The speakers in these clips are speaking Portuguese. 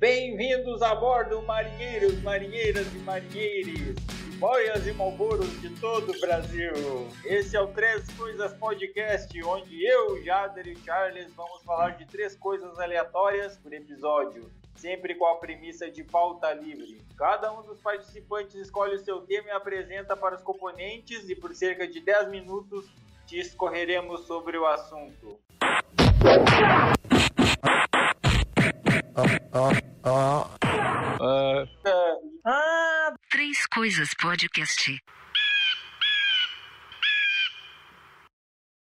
Bem-vindos a bordo, marinheiros, marinheiras e marinheiros, boias e malboros de todo o Brasil. Esse é o Três Coisas Podcast, onde eu, Jader e Charles vamos falar de três coisas aleatórias por episódio, sempre com a premissa de pauta livre. Cada um dos participantes escolhe o seu tema e apresenta para os componentes e por cerca de 10 minutos discorreremos sobre o assunto. Três Coisas Podcast.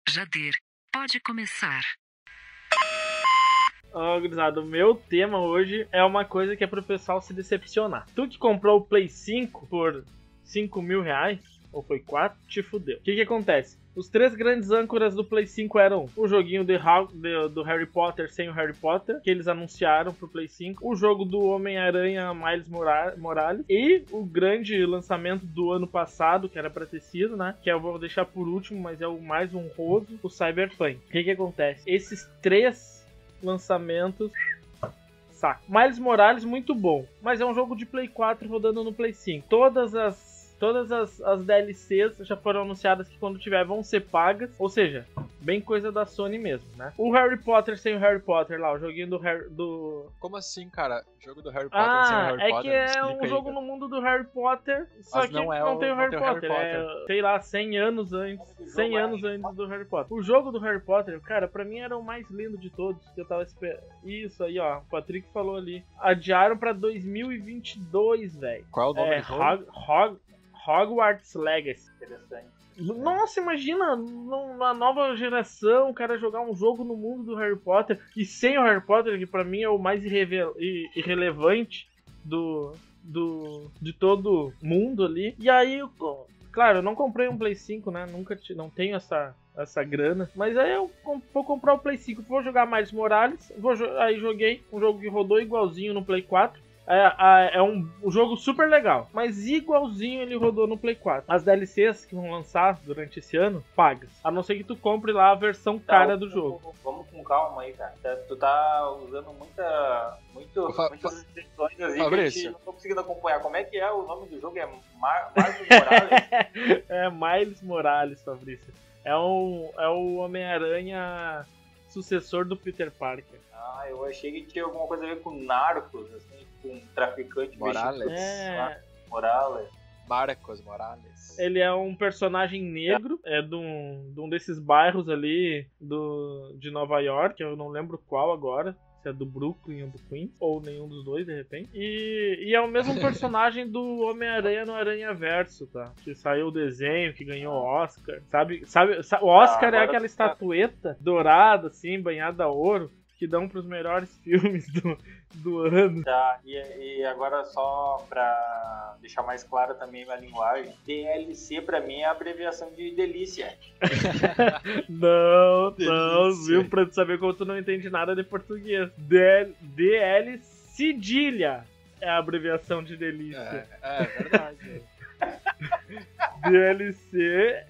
Jader, pode começar. Ó, gurizada, o meu tema hoje é uma coisa que é pro pessoal se decepcionar. Tu que comprou o Play 5 por 5 mil reais, ou foi 4, te fudeu. O que que acontece? Os três grandes âncoras do Play 5 eram o joguinho de, de, do Harry Potter sem o Harry Potter, que eles anunciaram pro Play 5, o jogo do Homem-Aranha Miles Mora Morales e o grande lançamento do ano passado, que era pra ter sido, né? Que eu vou deixar por último, mas é o mais honroso, o Cyberpunk. O que que acontece? Esses três lançamentos saco. Miles Morales, muito bom. Mas é um jogo de Play 4 rodando no Play 5. Todas as. Todas as, as DLCs já foram anunciadas que quando tiver vão ser pagas. Ou seja, bem coisa da Sony mesmo, né? O Harry Potter sem o Harry Potter lá, o joguinho do Harry. Do... Como assim, cara? Jogo do Harry Potter sem o Ah, Harry é Potter? que é um aí, jogo cara. no mundo do Harry Potter, só Mas que não não, é o- tem o não Harry tem o Harry Potter. Potter. É, sei lá, 100 anos antes. O jogo 100 é anos Harry antes do Harry Potter. O jogo do Harry Potter, cara, pra mim era o mais lindo de todos que eu tava esperando. Isso aí, ó. O Patrick falou ali. Adiaram pra 2022, velho. Qual é o nome É do jogo? Hog, Hog, Hogwarts Legacy. Interessante. Nossa, imagina na nova geração o cara jogar um jogo no mundo do Harry Potter e sem o Harry Potter, que pra mim é o mais irrelevante do, do de todo mundo ali. E aí, claro, eu não comprei um Play 5, né? Nunca não tenho essa essa grana, mas aí eu vou comprar o Play 5, vou jogar Miles Morales, vou aí joguei um jogo que rodou igualzinho no Play 4. É, a- é um, um jogo super legal, mas igualzinho ele rodou no Play 4. As DLCs que vão lançar durante esse ano, pagas. A não ser que tu compre lá a versão cara Tá, do vamos- jogo. Vamos com calma aí, cara. Tá- Tu tá usando muita, muito, Fa- muitas expressões assim que a Fabrício. gente não tô conseguindo acompanhar. Como é que é o nome do jogo? É Mar Marcos Morales? É Miles Morales, Fabrício. É o, é o Homem-Aranha sucessor do Peter Parker. ah, eu achei que tinha alguma coisa a ver com narcos, assim, com traficante Morales. mexicano. É, Morales. Marcos Morales. ele é um personagem negro, é de um, de um desses bairros ali do, de Nova York, eu não lembro qual agora. Se é do Brooklyn ou do Queens, ou nenhum dos dois, de repente. E, e é o mesmo personagem do Homem-Aranha no Aranha Verso, tá? Que saiu o desenho, que ganhou o Oscar. Sabe, sabe, sa- o Oscar é agora aquela tá. estatueta dourada, assim, banhada a ouro, que dão pros melhores filmes do, do ano. Tá, e, e agora só pra deixar mais clara também a linguagem, DLC pra mim é a abreviação de delícia. Não, não, Delícia. viu? Pra tu saber como tu não entende nada de português. DL, DL Cedilha é a abreviação de delícia. É, é verdade. DLC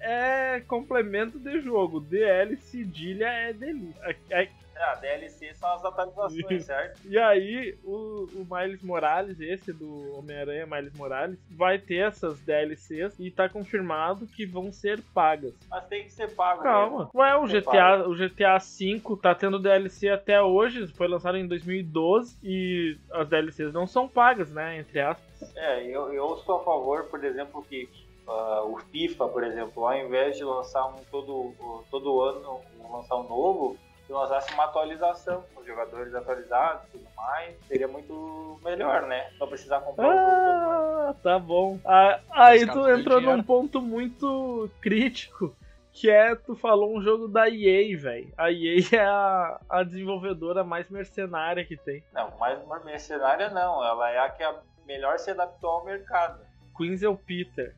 é complemento de jogo. DL Cedilha é delícia. É- Ah, DLC são as atualizações, certo? E aí, o, o Miles Morales, esse do Homem-Aranha Miles Morales, vai ter essas DLCs e tá confirmado que vão ser pagas. Mas tem que ser pago. Calma. mesmo. Ué, o GTA, o GTA V tá tendo DLC até hoje, foi lançado em 2012 e as DLCs não são pagas, né? Entre aspas. É, eu, eu sou a favor, por exemplo, que ah, o FIFA, por exemplo, ao invés de lançar um todo, todo ano, lançar um novo, lançasse uma atualização, com os jogadores atualizados e tudo mais, seria muito melhor, né? Não precisar comprar um. Ah, tá bom. Ah, aí tu entrou dinheiro. num ponto muito crítico. Que é, tu falou um jogo da EA, velho. A EA é a, a desenvolvedora mais mercenária que tem. Não, mais mercenária não, ela é a que a melhor se adaptou ao mercado. Queens é o Peter.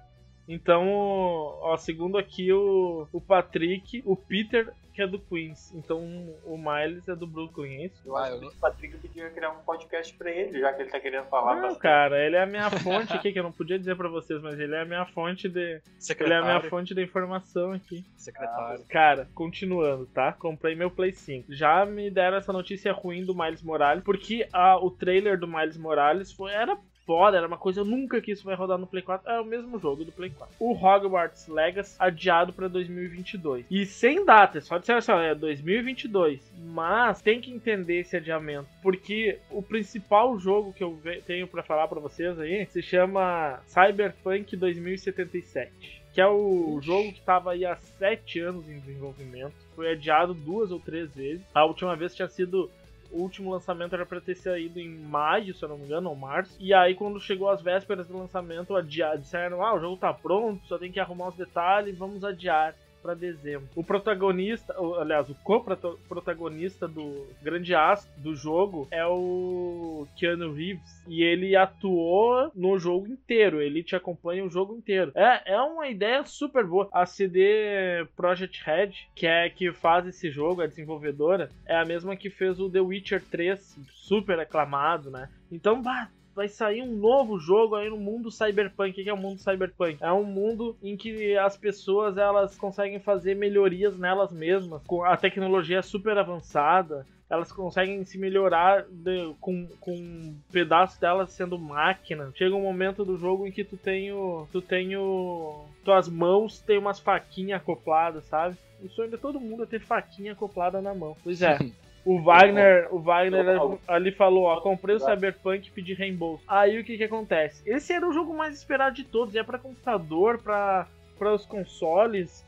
Então, ó, segundo aqui o, o Patrick, o Peter que é do Queens. Então o Miles é do Brooklyn, é isso? Eu Ah, acho eu que não- o Patrick podia criar um podcast pra ele, já que ele tá querendo falar Não, bastante. cara, ele é a minha fonte aqui, que eu não podia dizer pra vocês, mas ele é a minha fonte de. Ele é a minha Secretário. fonte de informação aqui. Secretário. Cara, continuando, tá? Comprei meu Play 5. Já me deram essa notícia ruim do Miles Morales, porque a, o trailer do Miles Morales foi, era foda, era uma coisa eu nunca que isso vai rodar no Play 4. É o mesmo jogo do Play 4. O Hogwarts Legacy adiado pra 2022. E sem data, só disseram assim, é 2022. Mas tem que entender esse adiamento, porque o principal jogo que eu tenho pra falar pra vocês aí se chama Cyberpunk 2077 que é o jogo que estava aí há sete anos em desenvolvimento. Foi adiado duas ou três vezes. A última vez tinha sido. O último lançamento era pra ter saído em maio, se eu não me engano, ou março. E aí, quando chegou as vésperas do lançamento, adiaram, disseram: Ah, o jogo tá pronto, só tem que arrumar os detalhes, vamos adiar pra dezembro. O protagonista, aliás, o co-protagonista do grande astro do jogo é o Keanu Reeves. E ele atuou no jogo inteiro, ele te acompanha o jogo inteiro. É, é uma ideia super boa. A CD Projekt Red, que é que faz esse jogo, a desenvolvedora, é a mesma que fez o The Witcher 3, super aclamado, né? Então, bah, vai sair um novo jogo aí no mundo cyberpunk. O que é o mundo cyberpunk? É um mundo em que as pessoas elas conseguem fazer melhorias nelas mesmas. A tecnologia é super avançada. Elas conseguem se melhorar de- com, com um pedaço delas sendo máquina. Chega um momento do jogo em que tu tem o. Tu tem o. Tuas mãos tem umas faquinhas acopladas, sabe? O sonho de todo mundo é ter faquinha acoplada na mão. Pois é. O Wagner, o Wagner ali falou, ó, comprei o Cyberpunk e pedi reembolso. Aí o que que acontece? Esse era o jogo mais esperado de todos, é pra computador, pra para os consoles,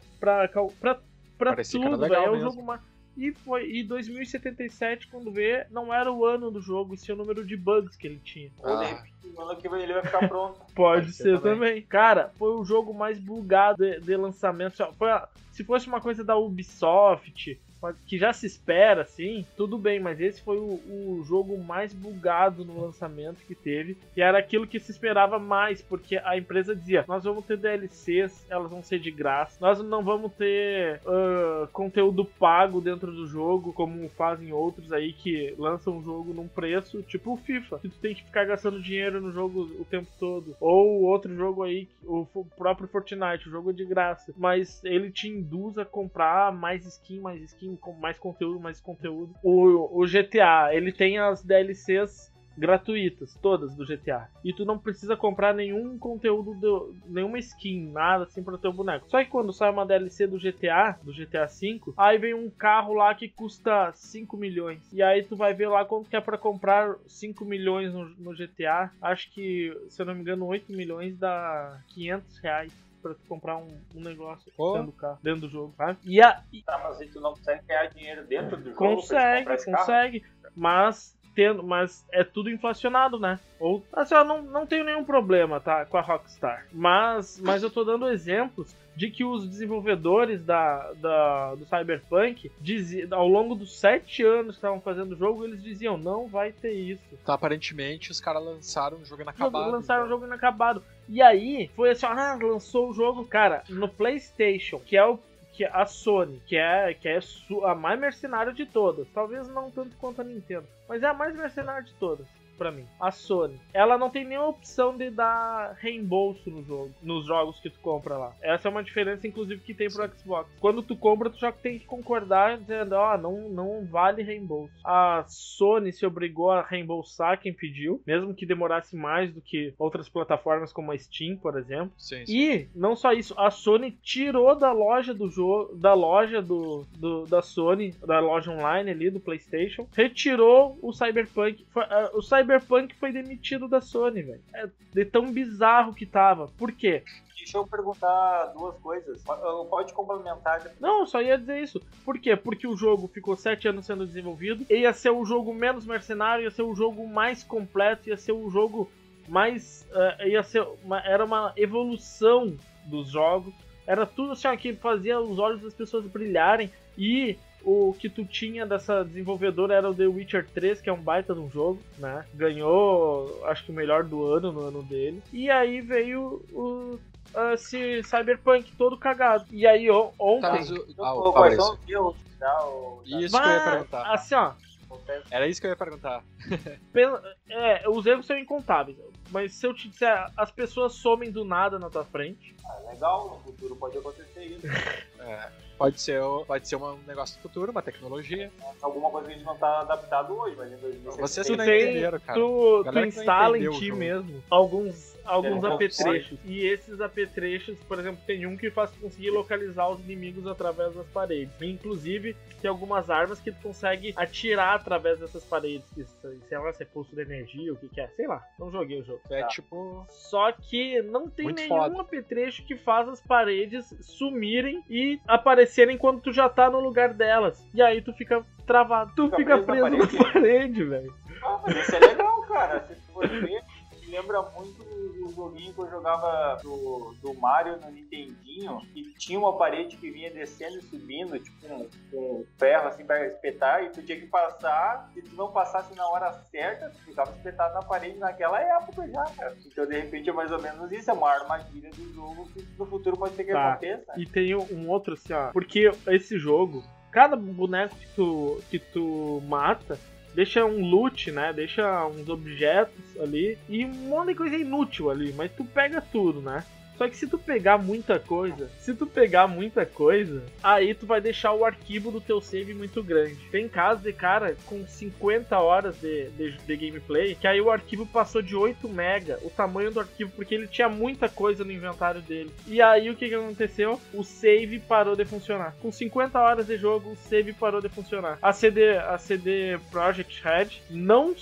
Parecia que era tudo, legal velho. É o mesmo. jogo mais e foi e 2077 quando vê, não era o ano do jogo, e sim o número de bugs que ele tinha. Ah. ano que vem ele vai ficar pronto. Pode, Pode ser ser também. também. Cara, foi o jogo mais bugado de, de lançamento. Foi se fosse uma coisa da Ubisoft, que já se espera, assim, tudo bem, mas esse foi o, o jogo mais bugado no lançamento que teve. E era aquilo que se esperava mais, porque a empresa dizia: nós vamos ter DLCs, elas vão ser de graça, nós não vamos ter ah, conteúdo pago dentro do jogo, como fazem outros aí que lançam o jogo num preço, tipo o FIFA, que tu tem que ficar gastando dinheiro no jogo o tempo todo. Ou outro jogo aí, o próprio Fortnite, o jogo é de graça, mas ele te induz a comprar mais skin, mais skin, mais conteúdo, mais conteúdo. O, o GTA, ele tem as DLCs gratuitas, todas do GTA. E tu não precisa comprar nenhum conteúdo, do, nenhuma skin, nada assim pro teu boneco. Só que quando sai uma DLC do GTA, do GTA V, aí vem um carro lá que custa 5 milhões. E aí tu vai ver lá quanto que é pra comprar 5 milhões no, no GTA. Acho que, se eu não me engano, 8 milhões dá 500 reais. Pra tu comprar um, um negócio Pô. dentro do carro, dentro do jogo, sabe? E, a, e- Tá, mas aí tu não consegue ganhar dinheiro dentro do jogo Consegue, consegue. Mas tendo, mas é tudo inflacionado, né? Ou assim, eu não, não tenho nenhum problema, tá, com a Rockstar. Mas, mas eu tô dando exemplos de que os desenvolvedores da, da do Cyberpunk dizi- ao longo dos sete anos que estavam fazendo o jogo, eles diziam não vai ter isso. Então, aparentemente, os caras lançaram um jogo inacabado. Lançaram o então. jogo inacabado. E aí, foi assim, ah, lançou o jogo, cara, no PlayStation, que é o que é a Sony, que é, que é a mais mercenária de todas. Talvez não tanto quanto a Nintendo, mas é a mais mercenária de todas. Pra mim, a Sony, ela não tem nenhuma opção de dar reembolso no jogo, nos jogos que tu compra lá. Essa é uma diferença, inclusive, que tem pro Xbox. Quando tu compra, tu já tem que concordar dizendo, ó, não, não vale reembolso. A Sony se obrigou a reembolsar quem pediu, mesmo que demorasse mais do que outras plataformas como a Steam, por exemplo. Sim, sim. E não só isso, a Sony tirou da loja do jogo, da loja do, do- da Sony, da loja online ali do PlayStation, retirou o Cyberpunk. Foi- ah, o Cyberpunk foi demitido da Sony, velho. É de tão bizarro que tava. Por quê? Deixa eu perguntar duas coisas. Po- Pode complementar. Não, eu só ia dizer isso. Por quê? Porque o jogo ficou sete anos sendo desenvolvido, ia ser o jogo menos mercenário, ia ser o jogo mais completo, ia ser o jogo mais. eh, ia ser uma- era uma evolução dos jogos. Era tudo assim que fazia os olhos das pessoas brilharem. E o que tu tinha dessa desenvolvedora era o The Witcher 3, que é um baita de um jogo, né? Ganhou, acho que o melhor do ano no ano dele. E aí veio o ah, esse Cyberpunk todo cagado. E aí ontem. Tá, mas o- ah, o quais Fabrício. são os erros que. Isso eu ia perguntar. Assim, ó. Era isso que eu ia perguntar. É, os erros são incontáveis. Mas se eu te disser, as pessoas somem do nada na tua frente. Ah, legal, no futuro pode acontecer isso. É, pode ser, pode ser um negócio do futuro, uma tecnologia. Alguma coisa que a gente não tá adaptado hoje, mas em 2076... Vocês não tem- entenderam, cara. tu, tu Galera que não instala em ti mesmo alguns, alguns apetrechos. E esses apetrechos, por exemplo, tem um que faz conseguir localizar os inimigos através das paredes. Inclusive, tem algumas armas que tu consegue atirar através dessas paredes. Que, sei lá, se é pulso de energia, o que, que é. Sei lá, não joguei o jogo. É Tá. tipo. Só que não tem Muito nenhum foda. apetrecho que faz as paredes sumirem e aparecerem quando tu já tá no lugar delas. E aí tu fica travado. Tu Fica fica preso preso, na na parede, velho. Ah, mas isso é legal, cara. Se tu for ver, me lembra muito joguinho que eu jogava do, do Mario no Nintendinho, que tinha uma parede que vinha descendo e subindo, tipo um, um ferro assim pra espetar, e tu tinha que passar, se tu não passasse na hora certa, tu ficava espetado na parede naquela época já, cara. Então de repente é mais ou menos isso, é uma armadilha do jogo que no futuro pode ser que Tá. aconteça. E tem um outro assim, ó. Porque esse jogo, cada boneco que tu, que tu mata, deixa um loot, né? Deixa uns objetos ali e um monte de coisa inútil ali, mas tu pega tudo, né? Só que se tu pegar muita coisa, se tu pegar muita coisa, aí tu vai deixar o arquivo do teu save muito grande. Tem casos de cara com 50 horas de, de, de gameplay, que aí o arquivo passou de 8 mega, o tamanho do arquivo, porque ele tinha muita coisa no inventário dele. E aí o que, que aconteceu? O save parou de funcionar. Com 50 horas de jogo, o save parou de funcionar. A CD, a CD Projekt Red não,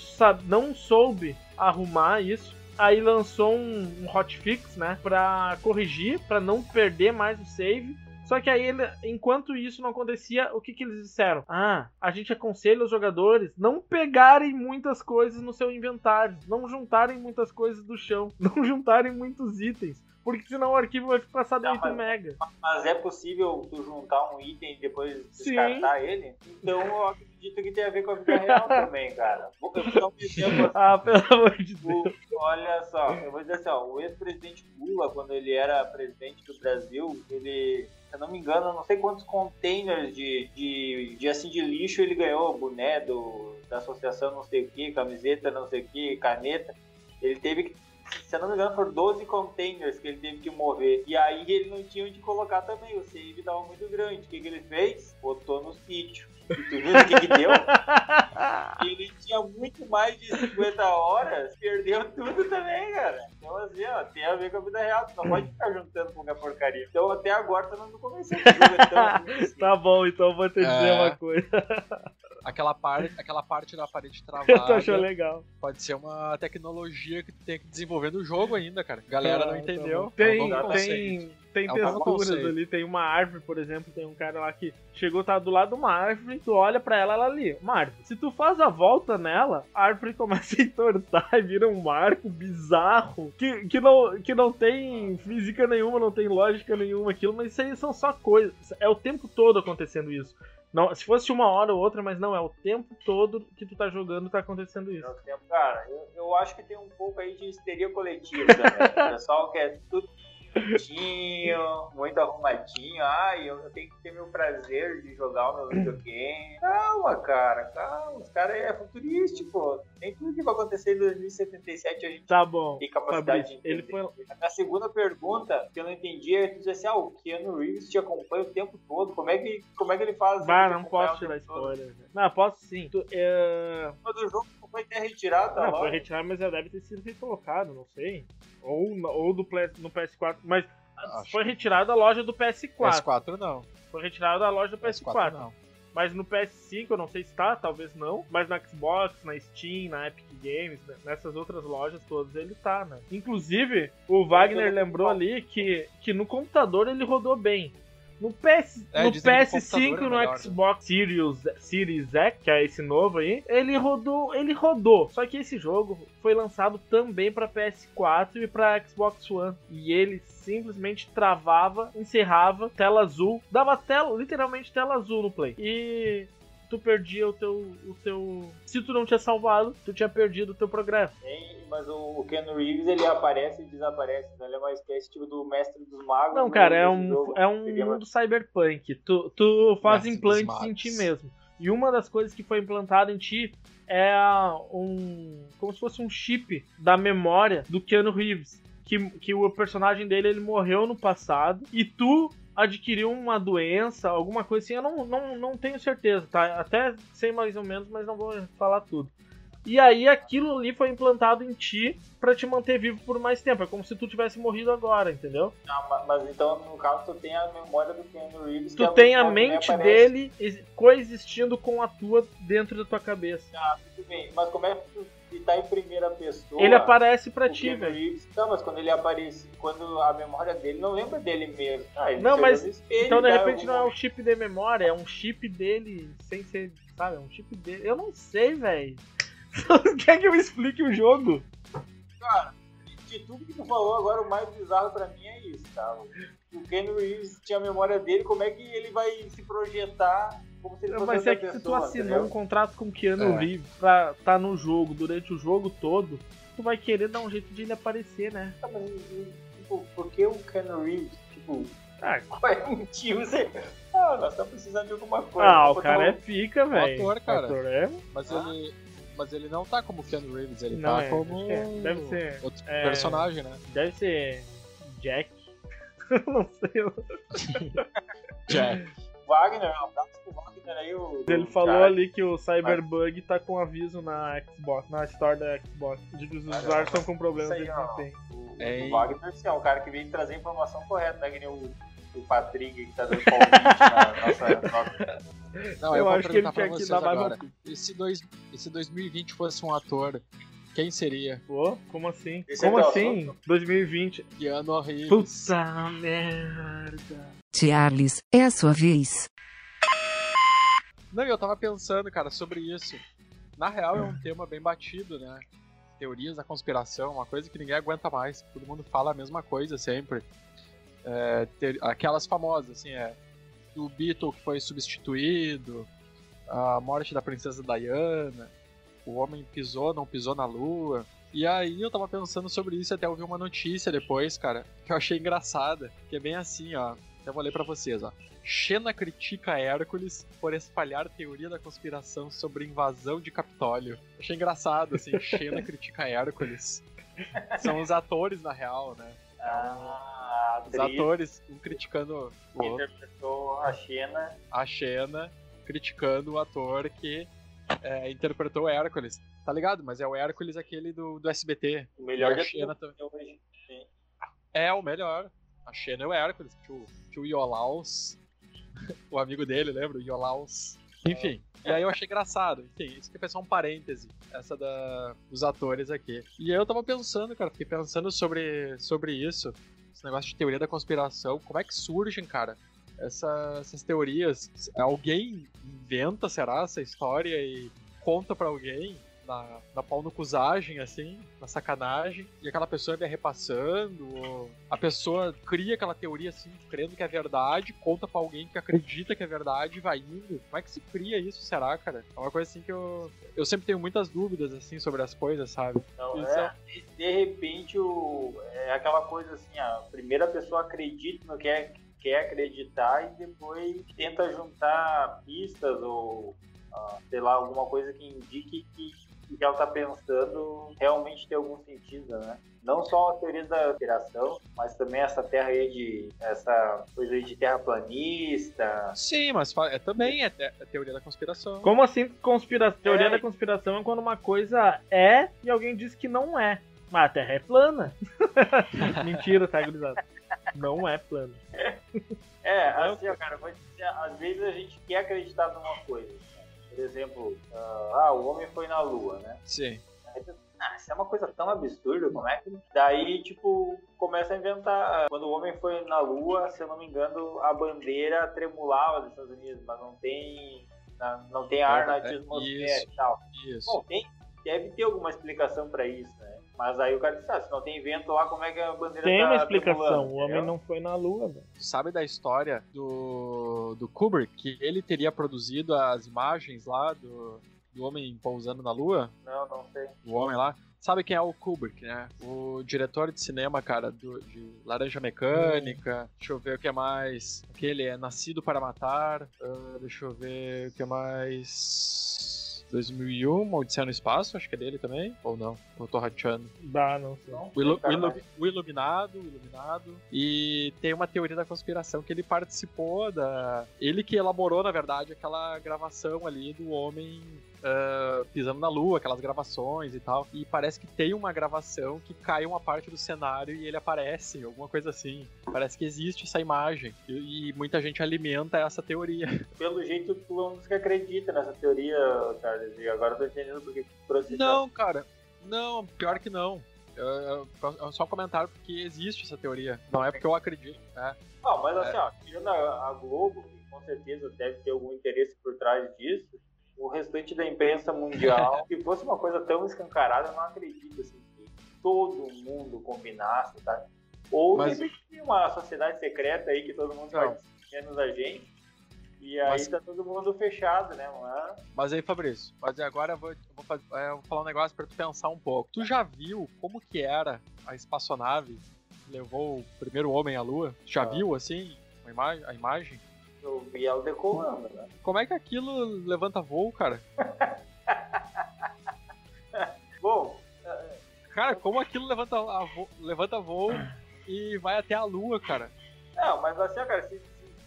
não soube arrumar isso. Aí lançou um, um hotfix, né, pra corrigir, pra não perder mais o save. Só que aí, enquanto isso não acontecia, o que, que eles disseram? Ah, a gente aconselha os jogadores não pegarem muitas coisas no seu inventário, não juntarem muitas coisas do chão, não juntarem muitos itens, porque senão o arquivo vai de Não, 8 mas- mega. Mas é possível tu juntar um item e depois Sim. descartar ele? Então eu acredito que tem a ver com a vida real também, cara. Vou dar um exemplo Ah, pelo amor de Deus. O- olha só, eu vou dizer assim, ó, o ex-presidente Lula, quando ele era presidente do Brasil, ele, se eu não me engano, não sei quantos containers de, de, de, assim, de lixo ele ganhou, boné do, da associação não sei o que, camiseta não sei o que, caneta. Ele teve que, se eu não me engano, foram 12 containers que ele teve que mover. E aí ele não tinha onde colocar também, o save tava muito grande. O que, que ele fez? Botou no sítio. Tu viu o que, que deu? ele tinha muito mais de 50 horas, perdeu tudo também, cara. Então, assim, ó, tem a ver com a vida real. Tu não pode ficar juntando com a porcaria. Então, até agora, tu não o jogo é tão assim. Tá bom, então eu vou te dizer É. uma coisa. Aquela parte, aquela parte da parede Eu travada achando legal. pode ser uma tecnologia que tu tem que desenvolver no jogo ainda, cara. Galera não tá entendeu. bom. Tem, É um tem, tem É um texturas ali, tem uma árvore, por exemplo, tem um cara lá que chegou, tá do lado de uma árvore, tu olha pra ela, ela ali, uma árvore. Se tu faz a volta nela, a árvore começa a entortar e vira um marco bizarro, que, que, não, que não tem física nenhuma, não tem lógica nenhuma aquilo, mas isso aí são só coisas, é o tempo todo acontecendo isso. Não, se fosse uma hora ou outra, mas não, é o tempo todo que tu tá jogando tá acontecendo isso. Ao tempo, Cara, eu, eu acho que tem um pouco aí de histeria coletiva também. O pessoal quer tudo bonitinho, muito arrumadinho. Ai, eu, tenho que ter meu prazer de jogar o meu videogame. Calma, cara, calma. Os caras é futurístico. Nem tudo que vai acontecer em 2077 a gente Tá bom. tem capacidade Fabrício, de ele entender. foi, A segunda pergunta que eu não entendi é tu dizer assim, ah, o Keanu Reeves te acompanha o tempo todo. Como é que, como é que ele faz? Bah, ele não posso tirar spoiler. né? Não, posso sim. Tu, é... Mas o jogo foi até retirado da Não, foi loja? retirado, mas já deve ter sido recolocado, não sei. Ou, ou do Play- no PS4. Mas Acho foi que- retirado da loja do PS4. PS4 não. Foi retirado da loja do PS4. PS4 não. Mas no PS5 eu não sei se tá, talvez não. Mas na Xbox, na Steam, na Epic Games, né, nessas outras lojas todas ele tá, né? Inclusive, o Wagner lembrou ali que, que no computador ele rodou bem. No, PS, É, no dizem que o PS5 computador é no melhor, né? Xbox Series, Series X, que é esse novo aí, ele rodou, ele rodou. Só que esse jogo foi lançado também para PS4 e para Xbox One. E ele simplesmente travava, encerrava, tela azul, dava tela, literalmente tela azul no play. E tu perdia o teu, o teu. Se tu não tinha salvado, tu tinha perdido o teu progresso. E, mas o, Ken Reeves ele aparece e desaparece. Então ele é uma espécie tipo do mestre dos magos. Não, no- cara, é um, jogo. é um Seria mundo cyberpunk. Tu, tu faz Mestre implantes em ti mesmo. E uma das coisas que foi implantada em ti é a- um. como se fosse um chip da memória do Keanu Reeves. Que, que o personagem dele ele morreu no passado e tu adquiriu uma doença, alguma coisa assim. Eu não, não, não tenho certeza, tá? Até sei mais ou menos, mas não vou falar tudo. E aí aquilo ali foi implantado em ti pra te manter vivo por mais tempo. É como se tu tivesse morrido agora, entendeu? Ah, ma- mas então, no caso, tu tem a memória do Ken Reeves. Tu é tem a mente aparece. dele ex- coexistindo com a tua dentro da tua cabeça. Ah, tudo bem. Mas como é que tu tá em primeira pessoa? Ele aparece pra ti, velho. Não, mas quando ele aparece, quando a memória dele não lembra dele mesmo. Ah, ele Não, mas- espelho, Então de repente não é um chip de memória, é um chip dele sem ser, sabe? É um chip dele. Eu não sei, velho. Quer que eu explique o jogo? Cara, de tudo que tu falou agora, o mais bizarro pra mim é isso, tá? O Ken Reeves tinha a memória dele, como é que ele vai se projetar como se ele fosse Mas é que se tu pessoa, assinou entendeu? um contrato com o Keanu É. Reeves pra tá no jogo durante o jogo todo, tu vai querer dar um jeito de ele aparecer, né? Tá, mas, tipo, por que o Ken Reeves, tipo, Ah, qual é o motivo? Você... Ah, nós estamos precisando de alguma coisa. ah o cara é tá pica, velho. ator, cara. O ator é. Mas Ah. ele. Mas ele não tá como Keanu Reeves, ele Não, tá é, como. é. Deve ser, Outro é, personagem, né? Deve ser Jack. não sei. Jack. Wagner, um abraço pro Wagner aí. O, Ele o falou cara. ali que o Cyberbug tá com aviso na Xbox, na Store da Xbox, de que os Caramba. usuários estão com problemas aí, ó. desempenho. O, É, o Wagner sim, é um cara que veio trazer a informação correta, né? Que nem o, o Patrick que tá dando palpite na nossa, nossa. Não, Eu eu, vou acho que ele tinha que dar mais agora. uma. E se, dois, e se 2020 fosse um ator, quem seria? Pô, como assim? Esse é como teu assim? 2020. Keanu Reeves. Puta merda. Charles, é a sua vez. Não, eu tava pensando, cara, sobre isso. Na real, é um tema bem batido, né? Teorias da conspiração, uma coisa que ninguém aguenta mais. Todo mundo fala a mesma coisa sempre. É, ter- aquelas famosas, assim, é. Do Beatle que foi substituído, a morte da princesa Diana, o homem pisou, não pisou na lua. E aí eu tava pensando sobre isso até ouvi uma notícia depois, cara, que eu achei engraçada. Que é bem assim, ó. Até vou ler pra vocês, ó. Xena critica Hércules por espalhar teoria da conspiração sobre invasão de Capitólio. Achei engraçado, assim, Xena critica Hércules. São os atores, na real, né? Ah, Os atriz atores, um criticando que o outro, interpretou a Xena. a Xena, criticando o ator que é, interpretou Hércules. Tá ligado? Mas é o Hércules aquele do, do SBT. O melhor E a de Xena hoje. Sim. É o melhor. A Xena é o Hércules, tio, tio Iolaus. o amigo dele, lembra? O Iolaus. Enfim. E aí eu achei engraçado. Enfim, isso que é só um parêntese. Essa da, dos atores aqui. E aí eu tava pensando, cara, fiquei pensando sobre, sobre isso. Esse negócio de teoria da conspiração. Como é que surgem, cara? Essa- essas teorias. Alguém inventa, será, essa história e conta pra alguém? Na, na pau no cusagem, assim, na sacanagem, e aquela pessoa vai repassando, ou a pessoa cria aquela teoria assim, crendo que é verdade, conta pra alguém que acredita que é verdade e vai indo. Como é que se cria isso, será, cara? É uma coisa assim que eu. Eu sempre tenho muitas dúvidas, assim, sobre as coisas, sabe? Isso é, de- de repente, o, é aquela coisa assim, a primeira pessoa acredita no que é, quer acreditar e depois tenta juntar pistas ou, ah, sei lá, alguma coisa que indique que o que ela tá pensando realmente tem algum sentido, né? Não só a teoria da conspiração, mas também essa terra aí de. essa coisa aí de terraplanista. Sim, mas é, também é, é teoria da conspiração. Como assim, conspira... teoria É. da conspiração é quando uma coisa é e alguém diz que não é. Mas a Terra é plana. Mentira, tá, gurizada? Não é plana. É, assim, ó, cara, vou dizer, às vezes a gente quer acreditar numa coisa. né? Por exemplo, ah, ah, o homem foi na lua, né? Sim. Aí tu, Ah, isso é uma coisa tão absurda, como é que. Daí, tipo, começa a inventar. Quando o homem foi na lua, se eu não me engano, a bandeira tremulava dos Estados Unidos, mas não tem. Não tem ar na É, é, atmosfera e tal. Isso. Bom, tem, deve ter alguma explicação pra isso, né? Mas aí o cara disse, ah, se não tem vento lá, como é que a bandeira Tem tá uma explicação. O homem não foi na lua, velho. sabe da história do, do Kubrick, que ele teria produzido as imagens lá do, do homem pousando na lua? Não, não sei. do homem lá. sabe quem é o Kubrick, né? O diretor de cinema, cara, do, de Laranja Mecânica. Hum. Deixa eu ver o que é mais. Aquele é Nascido para Matar. Uh, deixa eu ver o que é mais. 2001, Odisseia no Espaço, acho que é dele também, ou não? Eu tô rateando. Não sei. O, Ilu o, Ilu o, Iluminado, o Iluminado. E tem uma teoria da conspiração que ele participou da. Ele que elaborou, na verdade, aquela gravação ali do homem uh, pisando na lua, aquelas gravações e tal. E parece que tem uma gravação que cai uma parte do cenário e ele aparece, alguma coisa assim. Parece que existe essa imagem. E, e muita gente alimenta essa teoria. Pelo jeito, tu é um dos que acredita nessa teoria, Charles. E agora eu tô entendendo porque tu trouxe Não, cara. Não, pior que não. É só um comentário porque existe essa teoria. Não é porque eu acredito. É. Não, mas assim, é. ó, tirando a, a Globo, que com certeza deve ter algum interesse por trás disso, o restante da imprensa mundial, se fosse uma coisa tão escancarada, eu não acredito assim, que todo mundo combinasse, tá? Ou Mas... de uma sociedade secreta aí que todo mundo faz menos a gente. E aí Mas... tá todo mundo fechado, né, mano? Mas aí, Fabrício, mas agora eu vou, eu vou, fazer, é, eu vou falar um negócio pra tu pensar um pouco. Tu já viu como que era a espaçonave que levou o primeiro homem à Lua? Já ah. viu, assim, a imagem? A vi ela decolando, né? Como é que aquilo levanta voo, cara? Bom. Cara, como aquilo levanta, vo... levanta voo e vai até a lua, cara? Não, mas assim, cara, se,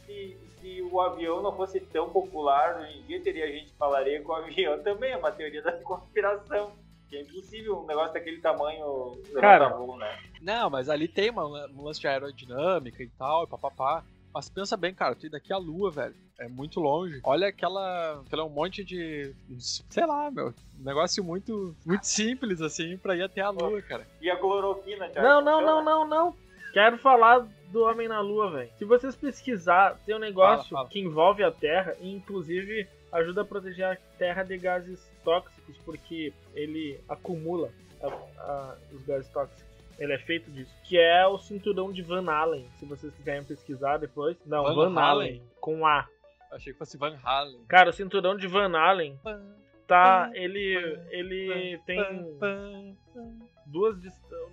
se, se, o avião não fosse tão popular, hoje em dia teria gente que falaria que o avião também é uma teoria da conspiração. Que é impossível um negócio daquele tamanho levantar voo, né? Não, mas ali tem uma, um lance de aerodinâmica e tal, e papapá. Mas pensa bem, cara, tu ir daqui à lua, velho. É muito longe. Olha aquela. aquela um monte de. Sei lá, meu. Um negócio muito, muito simples, assim, pra ir até a lua, cara. E a cloroquina, cara? Não, não, não, não, não. Quero falar do Homem na Lua, velho. Se vocês pesquisar, tem um negócio fala, fala. que envolve a Terra e, inclusive, ajuda a proteger a Terra de gases tóxicos, porque ele acumula a, a, os gases tóxicos. Ele é feito disso. Que é o cinturão de Van Allen. Se vocês quiserem pesquisar depois. Não, Van, Van Allen. Allen. Com A. Achei que fosse Van Halen. Cara, o cinturão de Van Allen. Tá. Ele. Ele tem. Duas.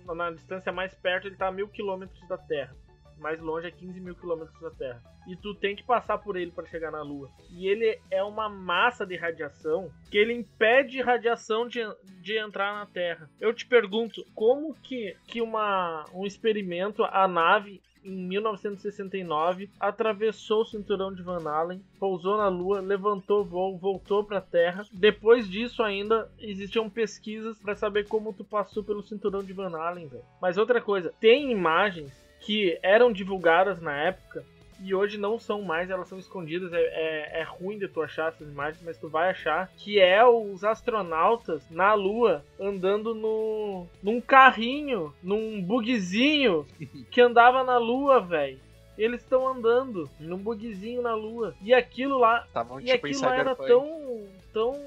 Na distância mais perto, ele tá a mil quilômetros da Terra mais longe é 15 mil quilômetros da Terra. E tu tem que passar por ele para chegar na Lua. E ele é uma massa de radiação que ele impede radiação de, de entrar na Terra. Eu te pergunto, como que, que uma, um experimento, a nave em 1969, atravessou o cinturão de Van Allen, pousou na Lua, levantou voo, voltou para a Terra. Depois disso, ainda existiam pesquisas para saber como tu passou pelo cinturão de Van Allen, velho. Mas outra coisa, tem imagens que eram divulgadas na época e hoje não são mais, elas são escondidas. É, é, é, ruim de tu achar essas imagens, mas tu vai achar que é os astronautas na Lua andando no, num carrinho, num bugzinho que andava na Lua, velho. Eles estão andando num bugzinho na Lua. E aquilo lá. Tavam, e tipo, aquilo lá era tão. tão.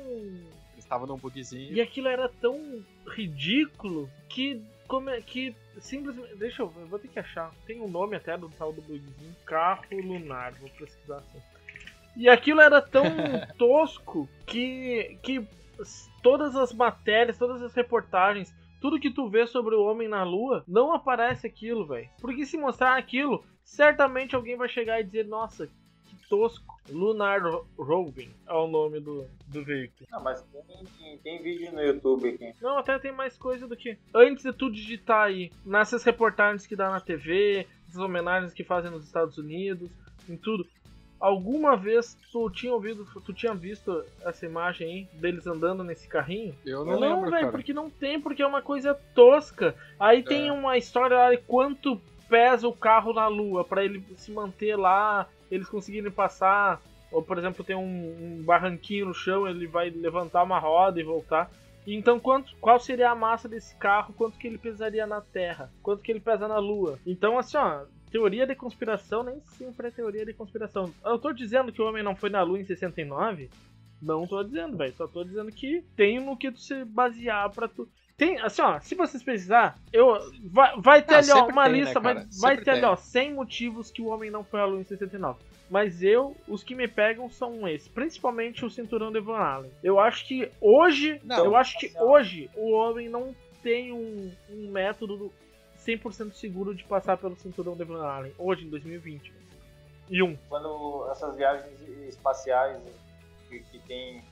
Estavam num bugzinho. E aquilo era tão ridículo que como é que simplesmente. Deixa eu eu vou ter que achar. Tem um nome até do tal do bugzinho. Carro lunar. Vou pesquisar assim. E aquilo era tão tosco que, que todas as matérias, todas as reportagens, tudo que tu vê sobre o homem na lua, não aparece aquilo, velho. Porque se mostrar aquilo, certamente alguém vai chegar e dizer: Nossa, tosco. Lunar Roving é o nome do, do veículo. Não, mas tem, tem vídeo no YouTube aqui. Não, até tem mais coisa do que. Antes de tu digitar aí, nessas reportagens que dá na TV, essas homenagens que fazem nos Estados Unidos, em tudo. Alguma vez tu tinha ouvido, tu tinha visto essa imagem aí deles andando nesse carrinho? Eu não, não lembro, velho, porque não tem, porque é uma coisa tosca. Aí é. tem uma história lá de quanto pesa o carro na lua para ele se manter lá eles conseguirem passar, ou por exemplo, tem um, um, barranquinho no chão, ele vai levantar uma roda e voltar. Então, quanto, qual seria a massa desse carro? Quanto que ele pesaria na Terra? Quanto que ele pesa na Lua? Então, assim, ó, teoria de conspiração nem sempre é teoria de conspiração. Eu tô dizendo que o homem não foi na Lua em 69? Não tô dizendo, velho. Só tô dizendo que tem no que tu se basear pra tu. Tem, assim, ó, se vocês precisar, eu vai, vai ter ah, ali ó, uma tem, né, lista, né, vai, vai ter tem. ali ó, 100 motivos que o homem não foi à lua em 69. Mas eu, os que me pegam são esses, principalmente o cinturão de Van Allen. Eu acho que hoje, não, eu acho que hoje o homem não tem um, um método 100% seguro de passar pelo cinturão de Van Allen, hoje, em 2020. E um. Quando essas viagens espaciais que, que tem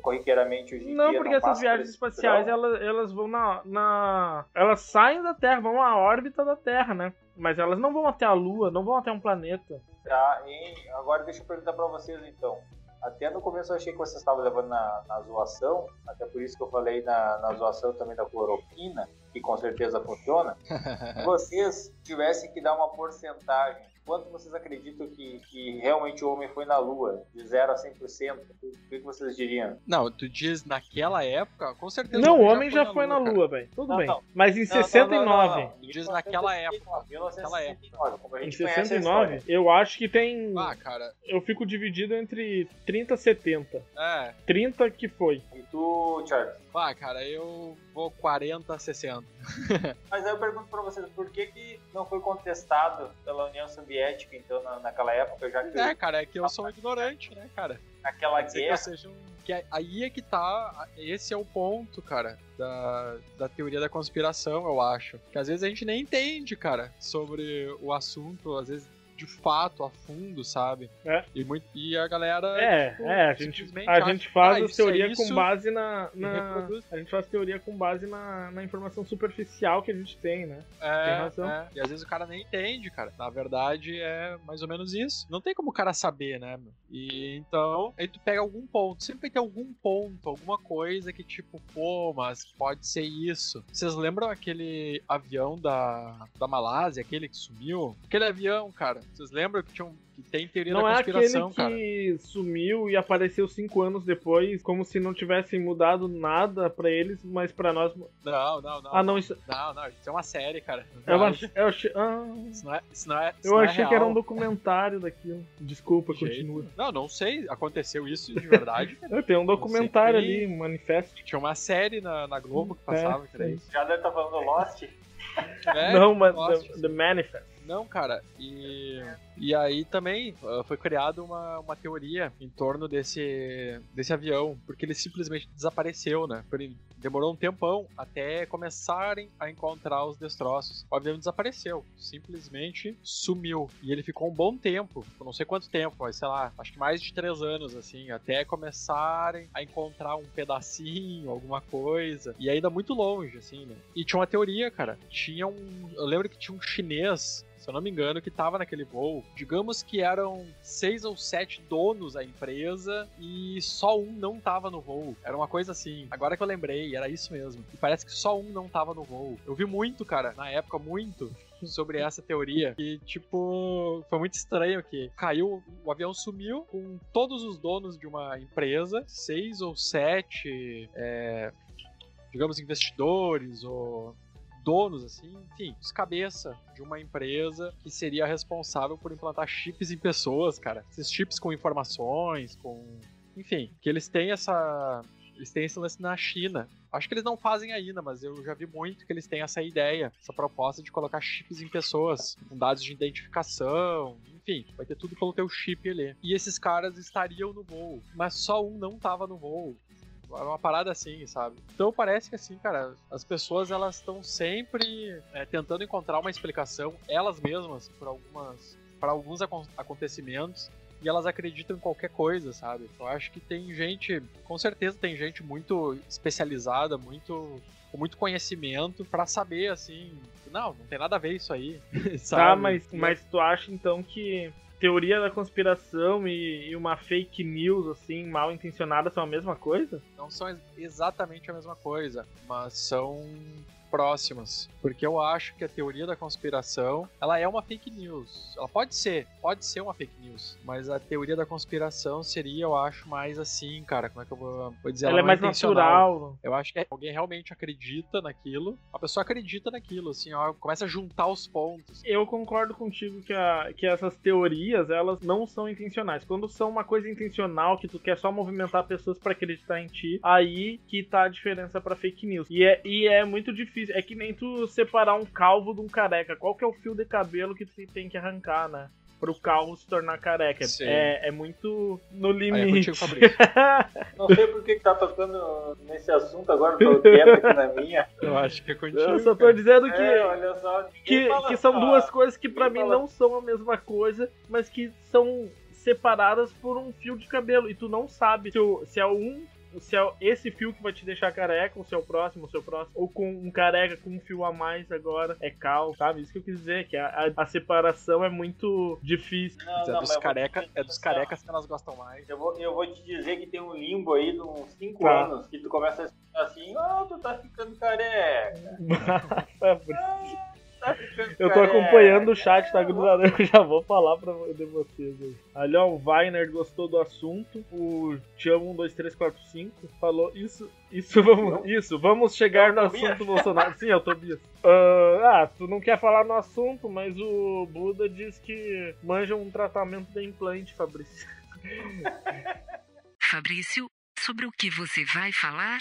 corriqueiramente hoje em Não, dia. porque essas passam por viagens espaciais, elas, elas vão na, na. Elas saem da Terra, vão à órbita da Terra, né? Mas elas não vão até a Lua, não vão até um planeta. Tá, e agora deixa eu perguntar pra vocês então. Até no começo eu achei que vocês estavam levando na, na zoação, até por isso que eu falei na, na zoação também da cloroquina, que com certeza funciona. Se vocês tivessem que dar uma porcentagem, quanto vocês acreditam que, que realmente o homem foi na Lua? De 0 a 100%? O que, que vocês diriam? Não, tu diz naquela época, com certeza. Não, o homem já foi na cara. Lua, velho. Tudo Não, bem. não. Mas em Não, não, 69. não. Diz naquela época. 1969, como a Em gente conhece a 69, história. eu acho que tem. Ah, cara, Eu fico dividido entre 30 e 70. é. 30 que foi. E tu, Charles? Ah, cara, eu vou 40, 60. Mas aí eu pergunto pra vocês, por que, que não foi contestado pela União Soviética, então, na, naquela época, já que É, cara, é que eu sou ignorante, né, cara? naquela Pode que eu guerra... seja um... que é- aí é que tá, esse é o ponto, cara, da, da teoria da conspiração, eu acho. Que às vezes a gente nem entende, cara, sobre o assunto, às vezes de fato, a fundo, sabe? É. E, muito, e a galera. É, tipo, é, a gente, a gente faz "Ah, isso é teorias isso", com base na. na- a gente faz teoria com base na, na informação superficial que a gente tem, né? É, Tem razão. é. E às vezes o cara nem entende, cara. Na verdade, é mais ou menos isso. Não tem como o cara saber, né? meu? E então, aí tu pega algum ponto. Sempre ter algum ponto, alguma coisa que, tipo, pô, mas pode ser isso. Vocês lembram aquele avião da, da Malásia, aquele que sumiu? Aquele avião, cara. Vocês lembram que tinha um. Que tem teoria Não da é aquele conspiração, cara. que sumiu e apareceu cinco anos depois, como se não tivessem mudado nada pra eles, mas pra nós. Não, não, não. Ah, não, isso Não, não, isso é uma série, cara. é uma. Eu achei, ah, Isso não é. Isso não é isso eu não é achei que era um documentário daquilo. Desculpa, jeito. continua. Não, não sei. Aconteceu isso de verdade. Eu tenho um documentário ali, um manifesto. Tinha uma série na, na Globo que passava, que era sim. isso. Já deve estar falando Lost? É, não, mas Lost, the, the Manifest. Não, cara, e, e aí também ah, foi criada uma, uma teoria em torno desse, desse avião, porque ele simplesmente desapareceu, né? Demorou um tempão até começarem a encontrar os destroços. O avião desapareceu, simplesmente sumiu. E ele ficou um bom tempo, eu não sei quanto tempo, mas sei lá, acho que mais de três anos, assim, até começarem a encontrar um pedacinho, alguma coisa. E ainda muito longe, assim, né? E tinha uma teoria, cara. Tinha um. Eu lembro que tinha um chinês se eu não me engano, que tava naquele voo. Digamos que eram seis ou sete donos da empresa e só um não tava no voo. Era uma coisa assim. Agora que eu lembrei, era isso mesmo. E parece que só um não tava no voo. Eu vi muito, cara, na época, muito. Sobre essa teoria. E, tipo, foi muito estranho que caiu, o avião sumiu com todos os donos de uma empresa, seis ou sete, é, digamos, investidores ou donos, assim, enfim, os cabeça de uma empresa que seria responsável por implantar chips em pessoas, cara. Esses chips com informações, com. Enfim, que eles têm essa. Eles têm esse lance na China. Acho que eles não fazem ainda, mas eu já vi muito que eles têm essa ideia, essa proposta de colocar chips em pessoas, com dados de identificação, enfim, vai ter tudo pelo teu chip ali. E esses caras estariam no voo, mas só um não tava no voo. Era uma parada assim, sabe? Então parece que assim, cara, as pessoas elas estão sempre é, tentando encontrar uma explicação, elas mesmas, por algumas, para alguns acon- acontecimentos. E elas acreditam em qualquer coisa, sabe? Eu acho que tem gente, com certeza tem gente muito especializada, muito com muito conhecimento pra saber assim, não, não tem nada a ver isso aí, sabe? Tá, mas, mas tu acha então que teoria da conspiração e, e uma fake news, assim, mal intencionada são a mesma coisa? não são ex- exatamente a mesma coisa, mas são próximas, porque eu acho que a teoria da conspiração, ela é uma fake news. Ela pode ser, pode ser uma fake news, mas a teoria da conspiração seria, eu acho, mais assim, cara, como é que eu vou, vou dizer? Ela, é não mais natural. Eu acho que alguém realmente acredita naquilo, a pessoa acredita naquilo, assim, ó, começa a juntar os pontos. Eu concordo contigo que, a, que essas teorias, elas não são intencionais. Quando são uma coisa intencional, que tu quer só movimentar pessoas pra acreditar em ti, aí que tá a diferença pra fake news. E é, e é muito difícil. É que nem tu separar um calvo de um careca. Qual que é o fio de cabelo que tu tem que arrancar, né? pro calvo se tornar careca. Sim. É, é muito no é limite. contigo. Não sei por que que tá tocando nesse assunto agora, tô quieto aqui na minha. Eu acho que é contigo. Eu só tô dizendo que, É, olha só. que, que são só. duas coisas que pra mim fala- não são a mesma coisa, mas que são separadas por um fio de cabelo. E tu não sabe se, o- se é um. Se é esse fio que vai te deixar careca, ou se é o próximo, ou se é o próximo, ou com um careca com um fio a mais agora, é cal, sabe? Isso que eu quis dizer, que a, a- a separação é muito difícil. Não, é não, dos, mas eu vou careca, te é dos carecas que elas gostam mais. Eu vou, eu vou te dizer que tem um limbo aí de uns 5 Tá. anos que tu começa a assim, ah, tu tá ficando careca. Tá ficando Eu tô acompanhando o chat, tá grudado? Eu já vou falar pra de vocês aí. Ali, ó, o Weiner gostou do assunto. O Tião12345 falou isso. Isso vamos, isso, vamos chegar no assunto Bolsonaro. Sim, é o Tobias. Ah, ah, tu não quer falar no assunto, mas o Buda diz que manja um tratamento de implante, Fabrício. Fabrício, sobre o que você vai falar?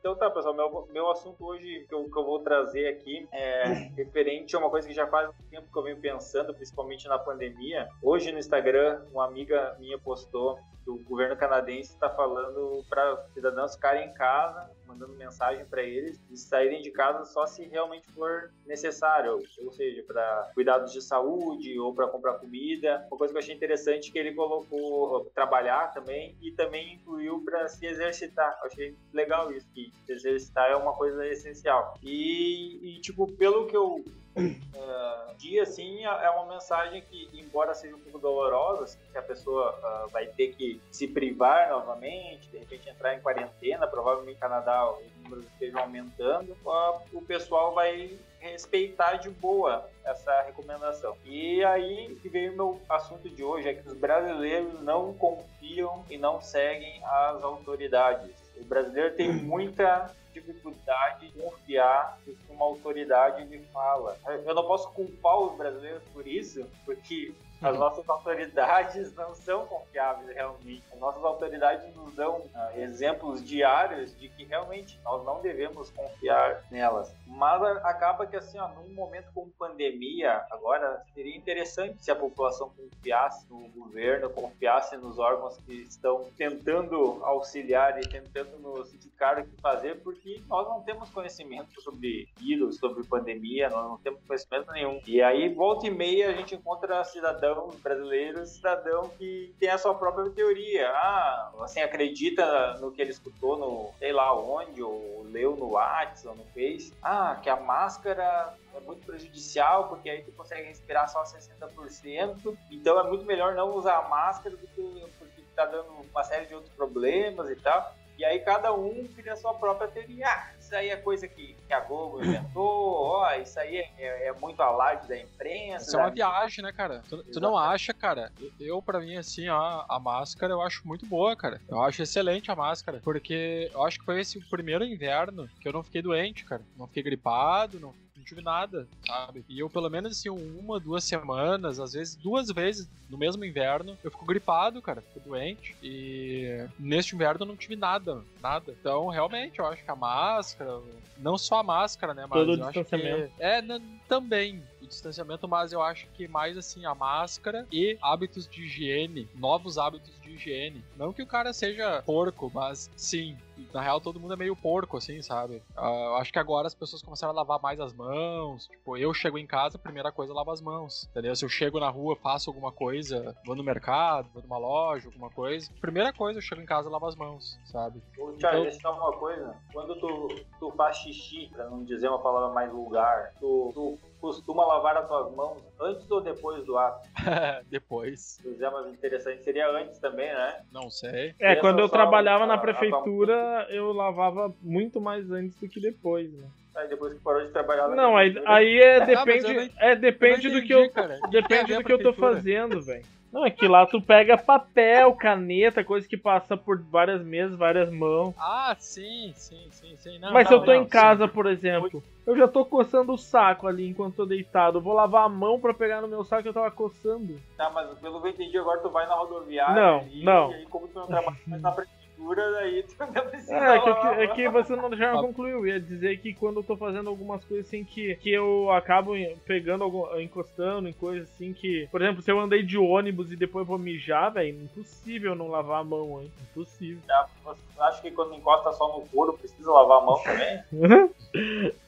Então tá, pessoal, meu, meu assunto hoje que eu, que eu vou trazer aqui é referente a uma coisa que já faz um tempo que eu venho pensando, principalmente na pandemia. Hoje no Instagram, uma amiga minha postou que o governo canadense está falando para cidadãos ficarem em casa, mandando mensagem para eles e saírem de casa só se realmente for necessário, ou seja, para cuidados de saúde ou para comprar comida. Uma coisa que eu achei interessante que ele colocou trabalhar também e também incluiu para se exercitar. Eu achei legal isso, que exercitar é uma coisa essencial. E, e tipo, pelo que eu uh, dia assim é é uma mensagem que embora seja um pouco dolorosa assim, que a pessoa uh, vai ter que se privar novamente de repente entrar em quarentena provavelmente no Canadá os números estejam aumentando uh, o pessoal vai respeitar de boa essa recomendação. E aí que veio o meu assunto de hoje é que os brasileiros não confiam e não seguem as autoridades. O brasileiro tem muita dificuldade de confiar que uma autoridade lhe fala. Eu não posso culpar os brasileiros por isso, porque as nossas autoridades não são confiáveis realmente. As nossas autoridades nos dão ah, exemplos diários de que realmente nós não devemos confiar nelas. Mas acaba que assim, ó, num momento como pandemia, agora seria interessante se a população confiasse no governo, confiasse nos órgãos que estão tentando auxiliar e tentando nos indicar o que fazer, porque nós não temos conhecimento sobre vírus, sobre pandemia, nós não temos conhecimento nenhum. E aí, volta e meia, a gente encontra cidadãos brasileiros, cidadão que tem a sua própria teoria. Ah, assim, acredita no que ele escutou no, sei lá onde, ou leu no WhatsApp ou no Face. Ah, que a máscara é muito prejudicial, porque aí tu consegue respirar só 60%, então é muito melhor não usar a máscara do que porque tá dando uma série de outros problemas e tal. E aí cada um cria a sua própria teoria. Ah, isso aí é coisa que, que a Globo inventou, ó, isso aí é, é muito alarde da imprensa. Isso é uma da- viagem, né, cara? Tu, tu não acha, cara? Eu- pra mim, assim, ó, a máscara eu acho muito boa, cara. Eu acho excelente a máscara. Porque eu acho que foi esse primeiro inverno que eu não fiquei doente, cara. Não fiquei gripado, não tive nada, sabe? E eu, pelo menos, assim, uma, duas semanas, às vezes duas vezes no mesmo inverno, eu fico gripado, cara. Fico doente. E neste inverno eu não tive nada, nada. Então, realmente, eu acho que a máscara, não só a máscara, né, mas Todo eu acho que é né, também distanciamento, mas eu acho que mais assim a máscara e hábitos de higiene, novos hábitos de higiene. Não que o cara seja porco, mas sim, na real todo mundo é meio porco assim, sabe? Ah, eu acho que agora as pessoas começaram a lavar mais as mãos. Tipo, eu chego em casa, a primeira coisa eu lavo as mãos, entendeu? Se eu chego na rua, faço alguma coisa, vou no mercado, vou numa loja, alguma coisa, primeira coisa eu chego em casa, lavo as mãos, sabe? Ô, Thiago, Então- deixa eu uma coisa. Quando tu, tu faz xixi, pra não dizer uma palavra mais vulgar, tu, tu costuma lavar as tuas mãos antes ou depois do ato? Depois, Se quiser, mas interessante seria antes também, né? não sei. É, Essa quando eu trabalhava a- na a- prefeitura, eu lavava muito mais antes do que depois, né? Aí depois que parou de trabalhar na Não, aí, aí é Ah, depende, não- é depende Eu não do que eu cara. A depende ver do a que eu tô fazendo, velho. Não, é que lá tu pega papel, caneta, coisa que passa por várias mesas, várias mãos. Ah, sim, sim, sim, sim. Não, Mas se eu tô não, em sim. casa, por exemplo, eu já tô coçando o saco ali enquanto tô deitado. Eu vou lavar a mão pra pegar no meu saco que eu tava coçando. Tá, mas pelo que eu entendi, agora tu vai na rodoviária Não, e, não. e aí como tu não trabalha mais na mistura, daí tu não precisa É, é que, é que você não, já concluiu. Ia dizer que quando eu tô fazendo algumas coisas assim que, que eu acabo pegando, algum, encostando em coisas assim que. Por exemplo, se eu andei de ônibus e depois vou mijar, velho, impossível não lavar a mão, hein? Impossível. Você acha que quando encosta só no couro precisa lavar a mão também?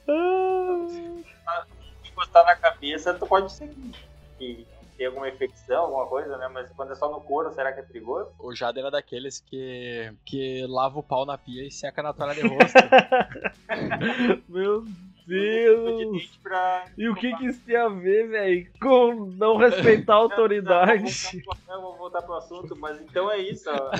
Ah, Se encostar na cabeça, tu pode ser que, alguma infecção, alguma coisa, né? Mas quando é só no couro, será que é perigoso? O Jader era daqueles que, que lava o pau na pia e seca na toalha de rosto. Meu De Deus! E o que que isso tem a ver, velho, com não respeitar a Não, autoridade? Não, vou voltar pro- eu vou voltar pro assunto, mas então é isso. ó.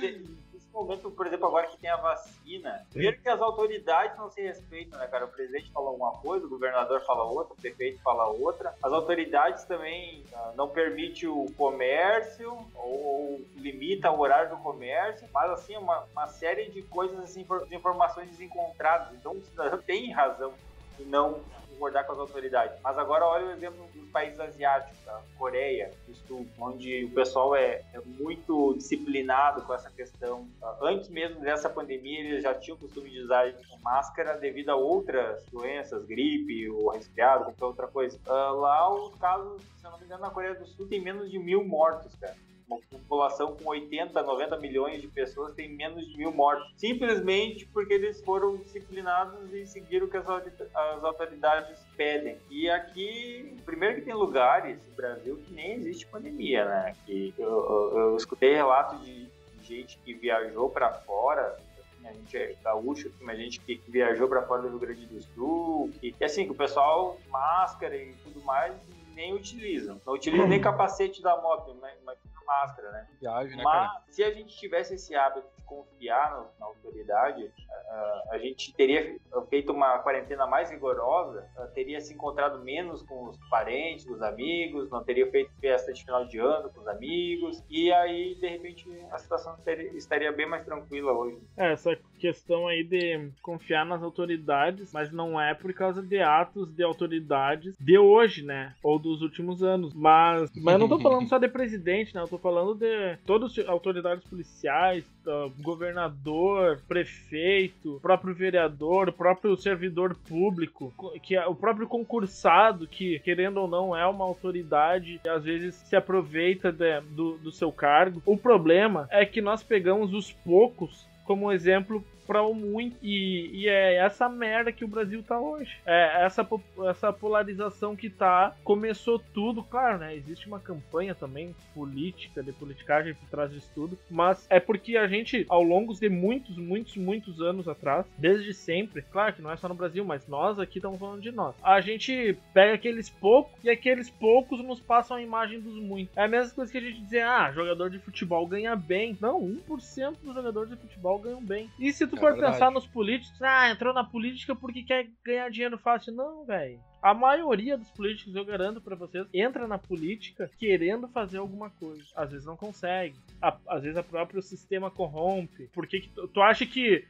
Momento, por exemplo, agora que tem a vacina, primeiro que as autoridades não se respeitam, né, cara? O presidente fala uma coisa, o governador fala outra, o prefeito fala outra. As autoridades também ah, não permitem o comércio ou limita o horário do comércio, mas assim, uma, uma série de coisas, assim, de informações desencontradas. Então o cidadão tem razão em não concordar com as autoridades. Mas agora olha o exemplo dos países asiáticos, a Coreia do Sul, onde o pessoal é, é muito disciplinado com essa questão. Ah, Antes mesmo dessa pandemia, eles já tinham o costume de usar máscara devido a outras doenças, gripe ou resfriado, qualquer outra coisa. Ah, lá os casos, se eu não me engano, na Coreia do Sul tem menos de mil mortos, cara uma população com 80, 90 milhões de pessoas tem menos de mil mortos. Simplesmente porque eles foram disciplinados e seguiram o que as, autori- as autoridades pedem. E aqui, primeiro que tem lugares no Brasil que nem existe pandemia, né? Que eu, eu- eu escutei relatos de gente que viajou para fora. assim, A gente é gaúcho, mas gente que viajou para fora do Rio Grande do Sul, que, e assim, que o pessoal, máscara e tudo mais, nem utilizam. Não utilizam nem capacete da moto, mas mas máscara, né? Viagem, né, cara? Mas se a gente tivesse esse hábito de confiar no- na autoridade, ah, a gente teria feito uma quarentena mais rigorosa, ah, teria se encontrado menos com os parentes, os amigos, não teria feito festa de final de ano com os amigos, e aí, de repente, a situação teria- estaria bem mais tranquila hoje. É, essa questão aí de confiar nas autoridades, mas não é por causa de atos de autoridades de hoje, né? Ou dos últimos anos. Mas, mas eu não tô falando só de presidente, né? Eu tô falando de todas as autoridades policiais, tá, governador, prefeito, próprio vereador, próprio servidor público, co- que é o próprio concursado, que querendo ou não é uma autoridade e às vezes se aproveita de- do, do seu cargo. O problema é que nós pegamos os poucos como exemplo o muito. E, e é essa merda que o Brasil tá hoje. É essa, essa polarização que tá. Começou tudo, claro, né? Existe uma campanha também política, de politicagem por trás disso tudo. Mas é porque a gente, ao longo de muitos, muitos, muitos anos atrás, desde sempre, claro que não é só no Brasil, mas nós aqui estamos falando de nós. A gente pega aqueles poucos e aqueles poucos nos passam a imagem dos muitos. É a mesma coisa que a gente dizer, ah, jogador de futebol ganha bem. Não, 1% dos jogadores de futebol ganham bem. E se tu for verdade. pensar nos políticos, ah, entrou na política porque quer ganhar dinheiro fácil. Não, velho. A maioria dos políticos, eu garanto pra vocês, entra na política querendo fazer alguma coisa. Às vezes não consegue. A- às vezes o próprio sistema corrompe. Por que que tu, tu acha que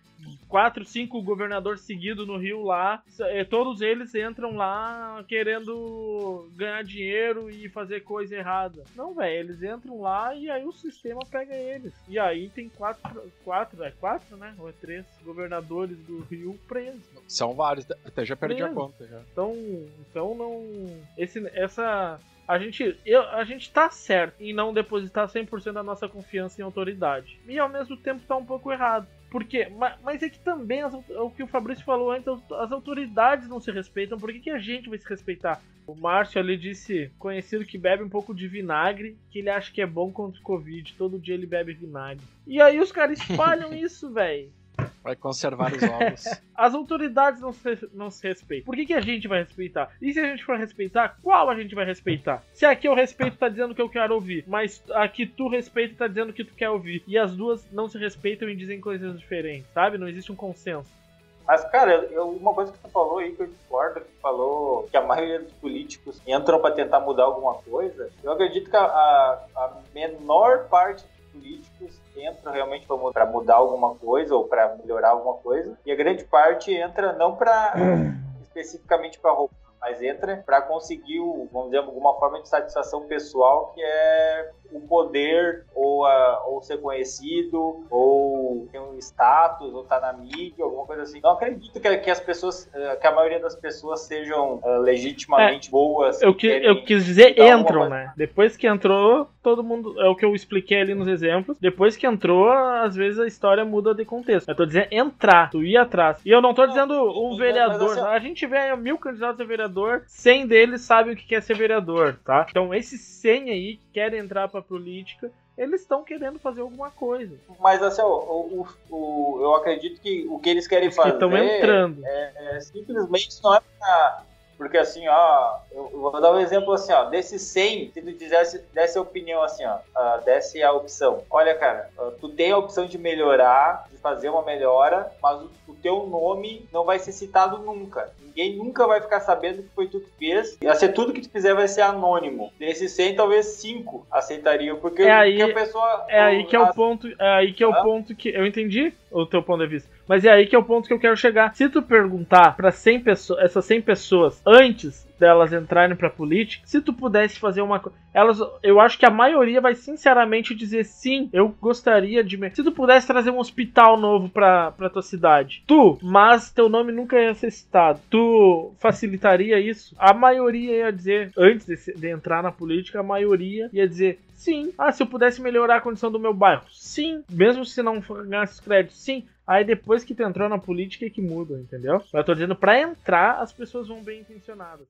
quatro, cinco governadores seguidos no Rio lá, eh, todos eles entram lá querendo ganhar dinheiro e fazer coisa errada? Não, velho. Eles entram lá e aí o sistema pega eles. E aí tem quatro, quatro, é quatro, né? Ou é três governadores do Rio presos. São vários, até já perdi a Mesmo. conta já. Então, então não. Esse, essa. A gente, eu, a gente tá certo em não depositar 100% da nossa confiança em autoridade. E ao mesmo tempo tá um pouco errado. Por quê? Ma- Mas, é que também, as o que o Fabrício falou antes, as- as autoridades não se respeitam. Por que, que a gente vai se respeitar? O Márcio ali disse, conhecido que bebe um pouco de vinagre, que ele acha que é bom contra o Covid. Todo dia ele bebe vinagre. E aí os caras espalham isso, velho. Vai conservar os ovos. As autoridades não se, não se respeitam. Por que, que a gente vai respeitar? E se a gente for respeitar, qual a gente vai respeitar? Se aqui eu respeito tá dizendo que eu quero ouvir, mas aqui tu respeita tá dizendo que tu quer ouvir. E as duas não se respeitam e dizem coisas diferentes, sabe? Não existe um consenso. Mas, cara, eu- uma coisa que tu falou aí que eu discordo, que falou que a maioria dos políticos entram para tentar mudar alguma coisa, eu acredito que a, a- a menor parte políticos entra realmente para mudar alguma coisa ou para melhorar alguma coisa, e a grande parte entra não para especificamente para roubar, mas entra para conseguir, o, vamos dizer, alguma forma de satisfação pessoal que é o poder ou, a, ou ser conhecido ou ter um status ou estar tá na mídia, alguma coisa assim. Não acredito que, que as pessoas, eh, que a maioria das pessoas sejam uh, legitimamente é, boas. Eu, que, eu quis dizer entram, né? Depois que entrou, todo mundo. É o que eu expliquei ali nos exemplos. Depois que entrou, às vezes a história muda de contexto. Eu tô dizendo entrar, tu ir atrás. E eu não tô dizendo um vereador. Assim, a gente vê mil candidatos a vereador, 100 deles sabem o que é ser vereador, tá? Então esses 100 aí que querem entrar pra política, eles estão querendo fazer alguma coisa. Mas assim, o, o, o, eu acredito que o que eles querem fazer. estão entrando. É, é, simplesmente não é pra porque assim, ó, eu vou dar um exemplo assim, ó, desses 100, se tu dissesse, desse a opinião assim, ó, uh, desse a opção. Olha, cara, uh, tu tem a opção de melhorar, de fazer uma melhora, mas o, o, teu nome não vai ser citado nunca. Ninguém nunca vai ficar sabendo que foi tu que fez. E ser tudo que tu fizer vai ser anônimo. Desses 100, talvez 5 aceitariam, porque, é aí, porque a pessoa... É aí que é o ponto, é aí que é o ponto que... Eu entendi o teu ponto de vista. Mas é aí que é o ponto que eu quero chegar. Se tu perguntar para 100 pessoas, essas 100 pessoas antes delas entrarem pra política, se tu pudesse fazer uma coisa. Elas, eu acho que a maioria vai sinceramente dizer sim, eu gostaria de. Se tu pudesse trazer um hospital novo pra, pra tua cidade, tu, mas teu nome nunca ia ser citado, tu facilitaria isso? A maioria ia dizer, antes de, de entrar na política, a maioria ia dizer sim. Ah, se eu pudesse melhorar a condição do meu bairro, sim. Mesmo se não ganhasse crédito, sim. Aí depois que tu entrou na política é que muda, entendeu? Eu tô dizendo, pra entrar, as pessoas vão bem intencionadas.